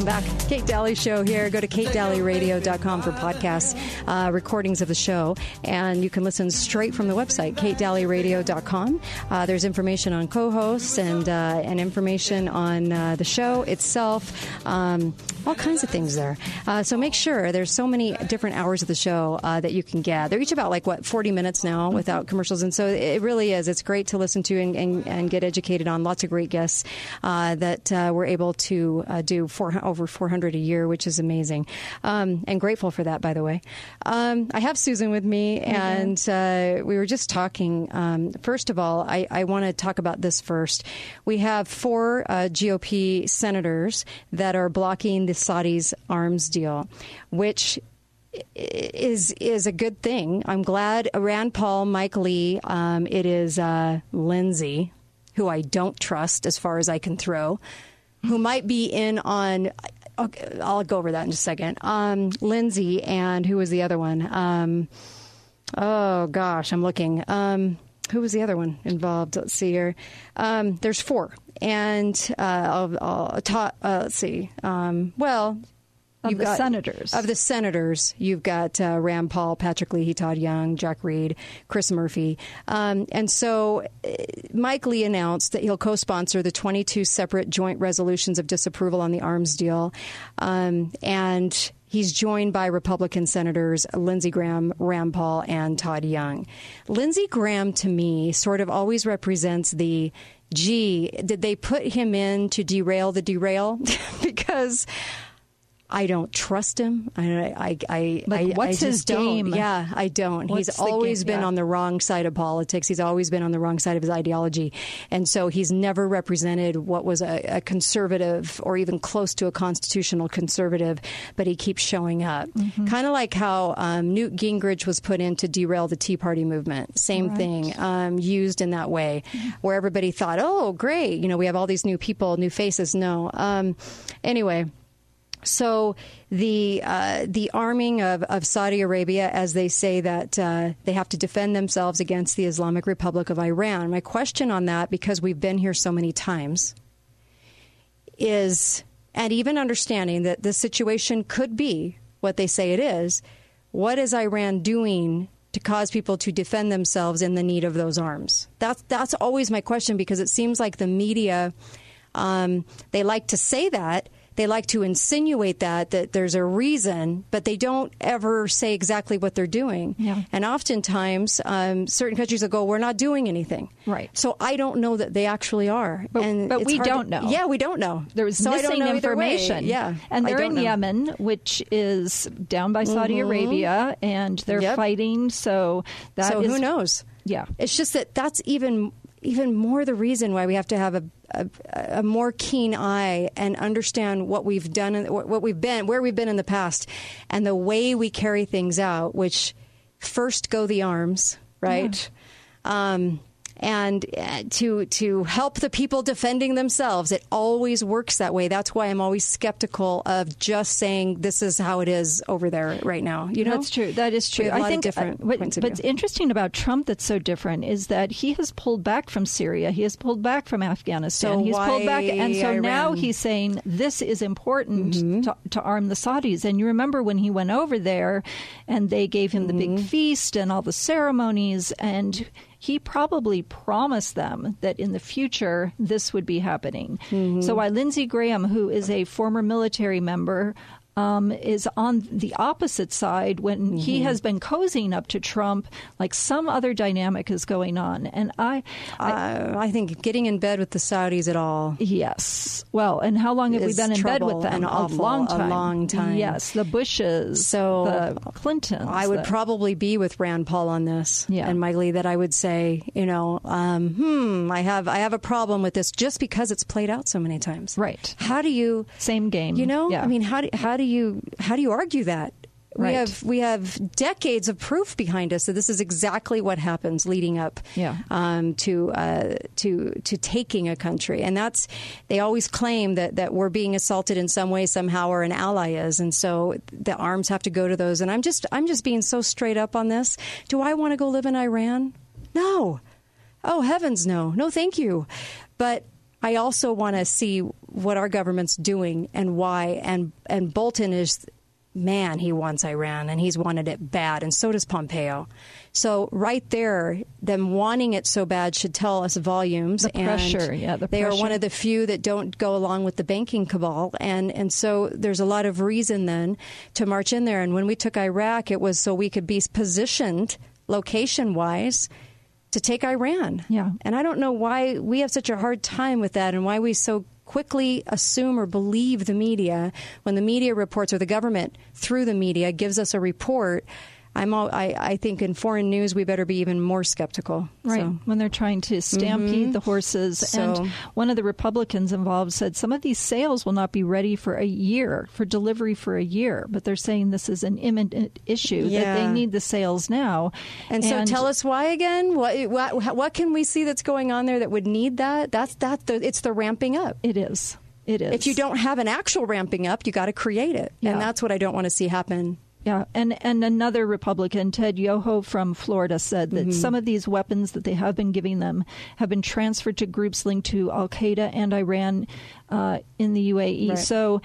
Welcome back. Kate Dalley Show here. Go to katedalleyradio.com for podcasts, uh, recordings of the show, and you can listen straight from the website, katedalleyradio.com. Uh, there's information on co-hosts and uh, and information on uh, the show itself, um, all kinds of things there. Uh, so make sure there's so many different hours of the show uh, that you can get. They're each about like what 40 minutes now without commercials, and so it really is. It's great to listen to and, and, and get educated on. Lots of great guests that we're able to do four, over 400 a year, which is amazing. Um, and grateful for that, by the way. Um, I have Susan with me, and uh, we were just talking. Um, first of all, I, I want to talk about this first. We have four uh, GOP senators that are blocking the Saudis' arms deal, which is is a good thing. I'm glad Rand Paul, Mike Lee, um, it is uh, Lindsey, who I don't trust as far as I can throw, who might be in on. Okay, I'll go over that in a second. Um, Lindsey and who was the other one? Um, oh gosh, I'm looking. Um, who was the other one involved? Let's see here. Um, there's four, and uh, I'll, I'll ta- uh, let's see. Um, well, of You've the got- senators. Of the senators, you've got uh, Rand Paul, Patrick Leahy, Todd Young, Jack Reed, Chris Murphy. Um, and so uh, Mike Lee announced that he'll co sponsor the 22 separate joint resolutions of disapproval on the arms deal. Um, and He's joined by Republican Senators Lindsey Graham, Rand Paul, and Todd Young. Lindsey Graham, to me, sort of always represents the gee, did they put him in to derail the derail? [laughs] because I don't trust him. I, I, I, Like, I, what's I his game? Yeah, I don't. What's he's always game? been Yeah. on the wrong side of politics. He's always been on the wrong side of his ideology, and so he's never represented what was a, a conservative or even close to a constitutional conservative. But he keeps showing up, Mm-hmm. kind of like how um, Newt Gingrich was put in to derail the Tea Party movement. Same Right. thing, um, used in that way, where everybody thought, "Oh, great, you know, we have all these new people, new faces." No, um, anyway. So the uh, the arming of, of Saudi Arabia, as they say that uh, they have to defend themselves against the Islamic Republic of Iran. My question on that, because we've been here so many times, is and even understanding that the situation could be what they say it is. What is Iran doing to cause people to defend themselves in the need of those arms? That's that's always my question because it seems like the media um, they like to say that. They like to insinuate that that there's a reason, but they don't ever say exactly what they're doing. Yeah. And oftentimes, um, certain countries will go, "We're not doing anything." Right. So I don't know that they actually are. But, and but we don't know. Yeah, we don't know. There was so missing know either way. information. Yeah, and they're in know. Yemen, which is down by Saudi Mhm. Arabia, and they're Yep. fighting. So that so is- who knows? Yeah. It's just that that's even even more the reason why we have to have a, a, a more keen eye and understand what we've done and what what we've been, where we've been in the past, and the way we carry things out. Which first go the arms, right? Um, and uh, to to help the people defending themselves, it always works that way. That's why I'm always skeptical of just saying this is how it is over there right now. You know, that's true. That is true. We have a I think of different uh, what- what's interesting about Trump that's so different is that he has pulled back from Syria. He has pulled back from Afghanistan. So he's pulled back, and so now he's saying this is important Mm-hmm. to, to arm the Saudis. And you remember when he went over there, and they gave him the Mm-hmm. big feast and all the ceremonies, and he probably promised them that in the future this would be happening. Mm-hmm. So, why Lindsey Graham, who is a former military member, um, is on the opposite side when he Mm-hmm. has been cozying up to Trump, like some other dynamic is going on. And I, uh, I think getting in bed with the Saudis at all. Yes. Well, and how long have we been in bed with them? and a awful, long a time. long time. Yes, the Bushes, So the Clintons. I would the- probably be with Rand Paul on this, Yeah. and Mike Lee. That I would say, you know, um, hmm, I have I have a problem with this just because it's played out so many times. Right. How do you same game? You know, Yeah. I mean, how do how do you how do you argue that? We Right. have we have decades of proof behind us that this is exactly what happens leading up Yeah. um, to uh, to to taking a country, and that's they always claim that that we're being assaulted in some way somehow or an ally is, and so the arms have to go to those. And I'm just I'm just being so straight up on this. Do I want to go live in Iran? No. Oh heavens, no, no, thank you. But I also want to see what our government's doing and why. And and Bolton is, man, he wants Iran and he's wanted it bad, and so does Pompeo. So right there, them wanting it so bad should tell us volumes. The pressure, yeah, the they are one of the few that don't go along with the banking cabal, and and so there's a lot of reason then to march in there. And when we took Iraq, it was so we could be positioned location wise to take Iran. Yeah. And I don't know why we have such a hard time with that and why we so quickly assume or believe the media when the media reports or the government through the media gives us a report. I'm all, I, I think in foreign news we better be even more skeptical. Right. So, When they're trying to stampede Mhm. the horses. So- and one of the Republicans involved said some of these sales will not be ready for a year, for delivery for a year. But they're saying this is an imminent issue, that they need the sales now. and so tell us why again? What, what what can we see that's going on there that would need that? That's that the, it's the ramping up. It is. It is. If you don't have an actual ramping up, you got to create it. Yeah. And that's what I don't want to see happen. Yeah, and and another Republican, Ted Yoho from Florida, said that Mm-hmm. some of these weapons that they have been giving them have been transferred to groups linked to Al Qaeda and Iran uh, in the UAE. Right. So,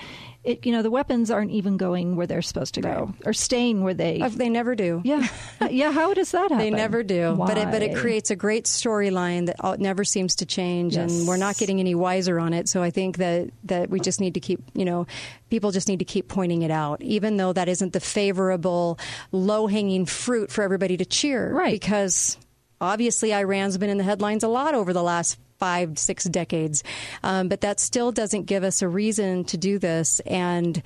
it you know the weapons aren't even going where they're supposed to go, or staying where they. Uh, They never do. yeah, [laughs] yeah. How does that happen? They never do, but it, but it creates a great storyline that uh, never seems to change, Yes. and we're not getting any wiser on it. So I think that that we just need to keep, you know, people just need to keep pointing it out, even though that isn't the favorable, low hanging fruit for everybody to cheer, Right. Because obviously Iran's been in the headlines a lot over the last. Five, six decades. Um, but that still doesn't give us a reason to do this. And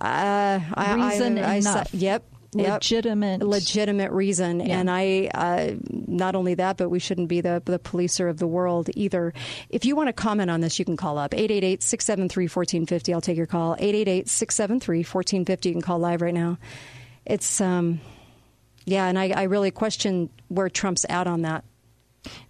Uh, I- Reason I, I, enough. yep. Yep. Legitimate. legitimate reason Yeah. and i uh, not only that but we shouldn't be the the policer of the world either if you want to comment on this you can call up 888-673-1450 i'll take your call 888-673-1450 you can call live right now it's um yeah and i, I really question where trump's at on that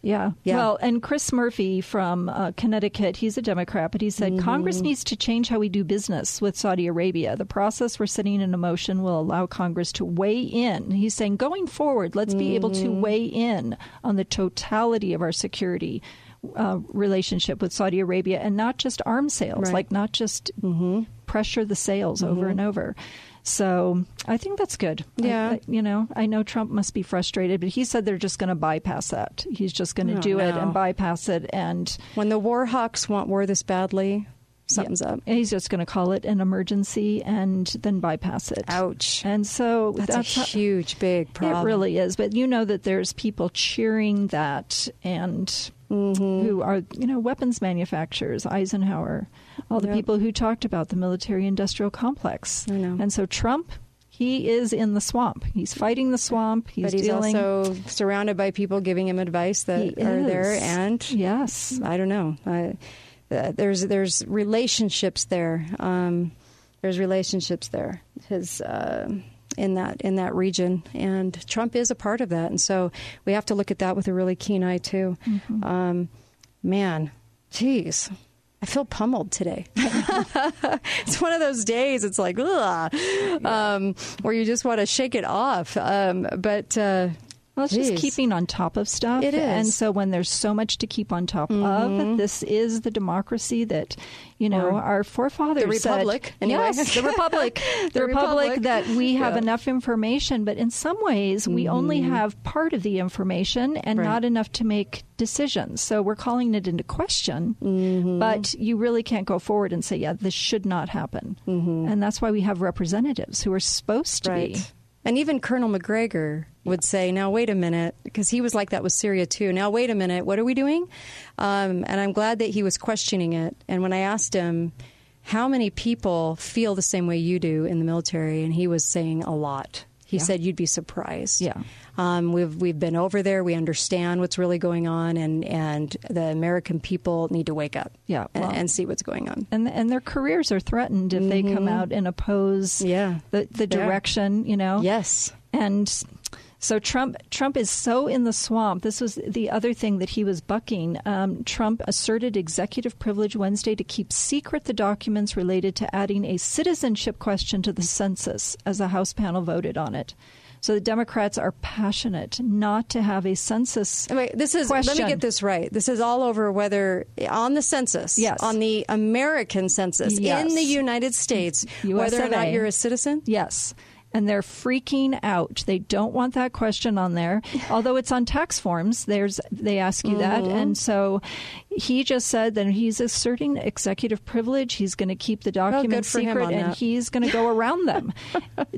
Yeah. Yeah. Well, and Chris Murphy from uh, Connecticut, he's a Democrat, but he said Mm-hmm. Congress needs to change how we do business with Saudi Arabia. The process we're setting into motion will allow Congress to weigh in. He's saying going forward, let's be able to Mm-hmm. weigh in on the totality of our security. Uh, relationship with Saudi Arabia and not just arms sales, Right. like not just Mm-hmm. pressure the sales over and over. So I think that's good. Yeah. I- you know, I know Trump must be frustrated, but he said they're just going to bypass that. He's just going to Oh, do it and bypass it, and when the war hawks want war this badly something's up and he's just going to call it an emergency and then bypass it. ouch And so that's, that's, a huge big problem It really is, but you know that there's people cheering that, and Mm-hmm. who are you know weapons manufacturers, Eisenhower, all the Yep. people who talked about the military-industrial complex. I know. And so Trump, he is in the swamp. He's fighting the swamp. He's, but he's dealing. also surrounded by people giving him advice that He are there. and yes, I don't know. I, uh, there's there's relationships there. Um, there's relationships there. His. Uh, in that in that region, and Trump is a part of that, and so we have to look at that with a really keen eye too. Mm-hmm. Um, man, geez, I feel pummeled today. [laughs] it's one of those days. It's like, ugh, um, where you just want to shake it off. Um, but uh, Well, it's just keeping on top of stuff. It is. And so when there's so much to keep on top Mhm. of, this is the democracy that, you know, Or our forefathers the said- republic, anyway. Yes, the republic. [laughs] the, The republic, republic. that we have Yeah. enough information, but in some ways we only Mhm. have part of the information and Right. not enough to make decisions. So we're calling it into question, Mm-hmm. but you really can't go forward and say, yeah, this should not happen. And that's why we have representatives who are supposed to be. And even Colonel Macgregor would say, now, wait a minute, because he was like that with Syria too. Now, wait a minute, what are we doing? Um, and I'm glad that he was questioning it. And when I asked him, how many people feel the same way you do in the military? And he was saying a lot. He Yeah. said, you'd be surprised. Yeah. Um, we've, we've been over there. We understand what's really going on. And, and the American people need to wake up Yeah, and, well- and see what's going on. and and their careers are threatened if they come Mhm. out and oppose Yeah. the the direction you know Yes. and so Trump Trump is so in the swamp. This was the other thing that he was bucking. Um, Trump asserted executive privilege Wednesday to keep secret the documents related to adding a citizenship question to the census as the House panel voted on it. So the Democrats are passionate not to have a census. Wait, this is question. let me get this right. This is all over whether on the census, Yes. on the American census Yes. in the United States, whether or not you're a citizen. Yes. And they're freaking out. They don't want that question on there. [laughs] Although it's on tax forms, there's they ask you that. Mhm. And so he just said that he's asserting executive privilege. He's going to keep the documents secret and that. he's going to go [laughs] around them.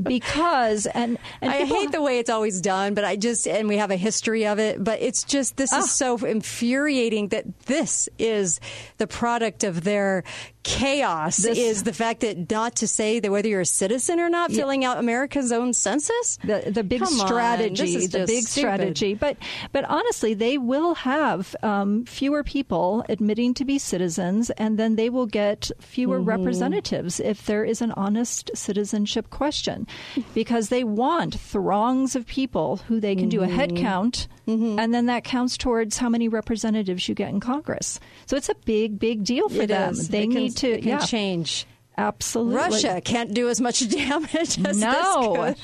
because and, and I people- hate the way it's always done, but I just and we have a history of it. But it's just this Ah. is so infuriating that this is the product of their chaos. This- is the fact that not to say that whether you're a citizen or not, Yeah. filling out America's own census. the the big Come strategy, this is the big stupid. strategy. But but honestly, they will have um, fewer people admitting to be citizens, and then they will get fewer Mm-hmm. representatives if there is an honest citizenship question, because they want throngs of people who they can do a head Mm-hmm. count, and then that counts towards how many representatives you get in Congress. So it's a big big deal for It them. is. They It can- need to yeah, change. Absolutely Russia can't do as much [laughs] damage as no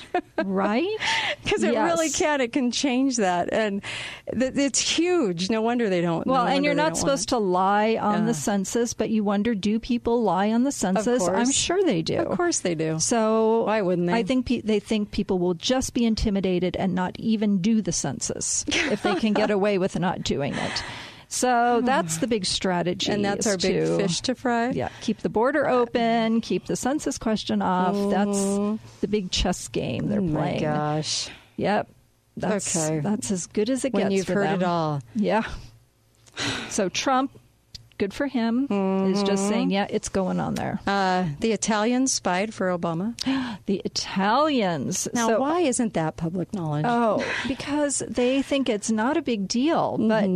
right [laughs] because it really can. It can change that, and th- it's huge. No wonder they don't. Well, no and you're not supposed to lie on Yeah. the census, but you wonder do people lie on the census? course. I'm sure they do. Of course they do. So Why wouldn't they? I think pe- they think people will just be intimidated and not even do the census if they can get [laughs] away with not doing it. So that's the big strategy. And that's our big to- fish to fry. Yeah, keep the border open, keep the census question off. Mm. That's the big chess game they're. Oh my playing. gosh. Yep. That's, Okay. That's as good as it When gets. you've for heard them. it all. Yeah. So Trump good for him, is just saying, yeah, it's going on there. Uh, the Italians spied for Obama. [gasps] the Italians. Now, So- why isn't that public knowledge? Oh, because they think it's not a big deal. But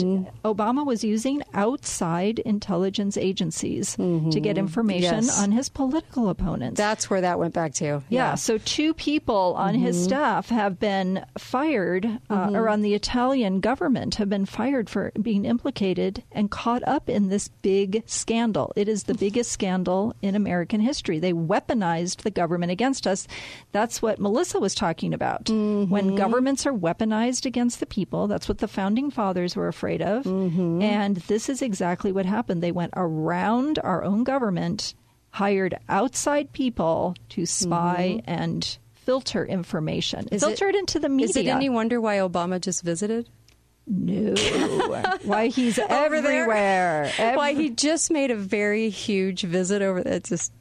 Obama was using outside intelligence agencies to get information Yes. on his political opponents. That's where that went back to. Yeah. so two people on his Mhm. staff have been fired, uh, Mhm. or on the Italian government have been fired for being implicated and caught up in this big scandal. It is the biggest scandal in American history. They weaponized the government against us. That's what Melissa was talking about. When mm-hmm. governments are weaponized against the people, that's what the founding fathers were afraid of. Mm-hmm. And this is exactly what happened. They went around our own government hired outside people to spy mm-hmm. and filter information. Is filter it, into the media. Is it any wonder why Obama just visited? No. [laughs] why he's everywhere. why he just made a very huge visit over there. It's just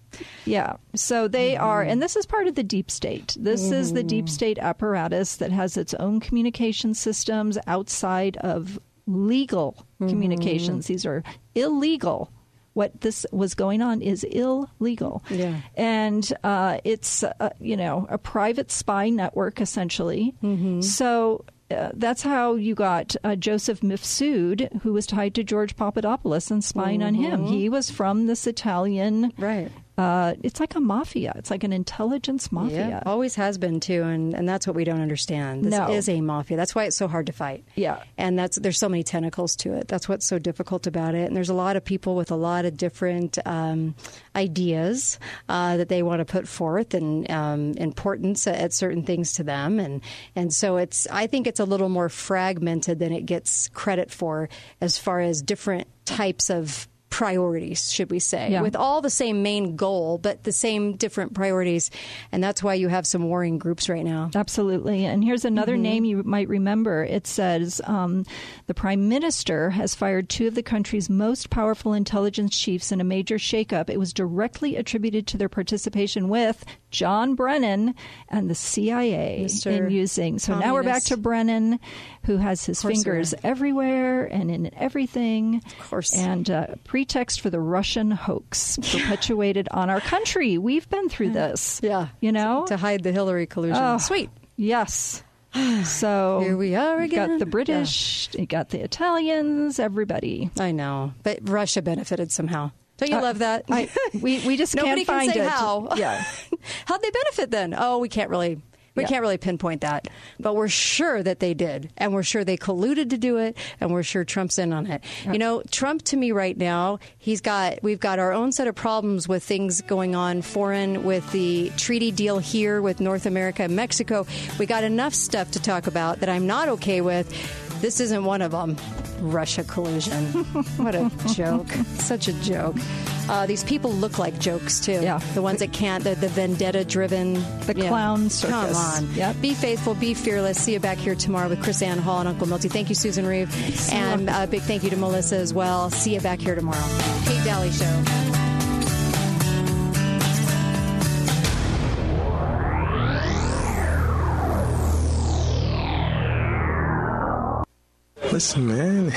Yeah. So they are, and this is part of the deep state. This is the deep state apparatus that has its own communication systems outside of legal communications. These are illegal. What this was going on is illegal. Yeah. And uh, it's, uh, you know, a private spy network, essentially. So uh, that's how you got uh, Joseph Mifsud, who was tied to George Papadopoulos and spying on him. Mhm. He was from this Italian. Right. Uh, it's like a mafia. It's like an intelligence mafia. Yeah, always has been too, and, and that's what we don't understand. This No. is a mafia. That's why it's so hard to fight. Yeah. and that's there's so many tentacles to it. That's what's so difficult about it. And there's a lot of people with a lot of different um, ideas uh, that they want to put forth and um, importance at certain things to them, and and so it's I think it's a little more fragmented than it gets credit for as far as different types of priorities, should we say, Yeah. with all the same main goal, but the same different priorities. And that's why you have some warring groups right now. Absolutely. And here's another Mhm. name you might remember. It says um, the prime minister has fired two of the country's most powerful intelligence chiefs in a major shakeup. It was directly attributed to their participation with John Brennan and the CIA Mr. in using. So now we're back to Brennan, who has his Of course we're fingers everywhere and in everything. Of course. And uh, pretext for the Russian hoax perpetuated on our country. We've been through this. Yeah. You know? To hide the Hillary collusion. Oh, Sweet. Yes. So [sighs] Here we are you again. got the British, you got the Italians, everybody. I know. But Russia benefited somehow. Don't you Uh, love that? I- we- we just [laughs] Nobody can't find can say it. how. Yeah. [laughs] How'd they benefit then? Oh, we can't really. We Yeah. can't really pinpoint that, but we're sure that they did, and we're sure they colluded to do it, and we're sure Trump's in on it. You know, Trump to me right now, he's got we've got our own set of problems with things going on foreign with the treaty deal here with North America and Mexico. We got enough stuff to talk about that I'm not okay with. This isn't one of them. Russia collusion. what a [laughs] joke. Such a joke. Uh, these people look like jokes, too. Yeah. The ones that can't, the, the vendetta driven. The clown circus. Come on. Yep. Be faithful, be fearless. See you back here tomorrow with KrisAnne Hall and Uncle Milty. Thank you, Susan Reeve. And a big thank you to Melissa as well. See you back here tomorrow. Kate Dalley Show. Listen, man,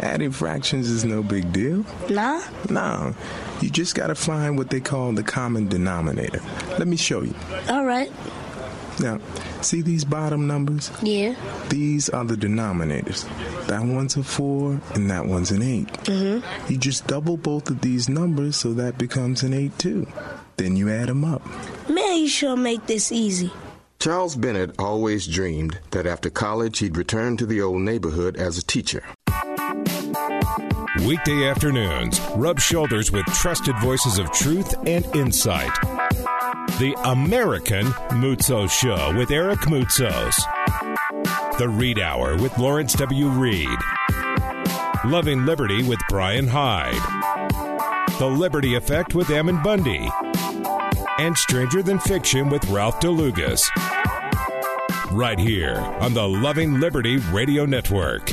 adding fractions is no big deal. Nah? No, you just gotta find what they call the common denominator. Let me show you. All right. Now, see these bottom numbers? Yeah. These are the denominators. That one's a four and that one's an 8 Mm-hmm. You just double both of these numbers so that becomes an eight too. Then you add them up. Man, you sure make this easy. Charles Bennett always dreamed that after college he'd return to the old neighborhood as a teacher. Weekday afternoons, rub shoulders with trusted voices of truth and insight. The American Moutsos Show with Eric Moutsos. The Read Hour with Lawrence W. Reed. Loving Liberty with Brian Hyde. The Liberty Effect with Ammon Bundy. And Stranger Than Fiction with Ralph DeLugas. Right here on the Loving Liberty Radio Network.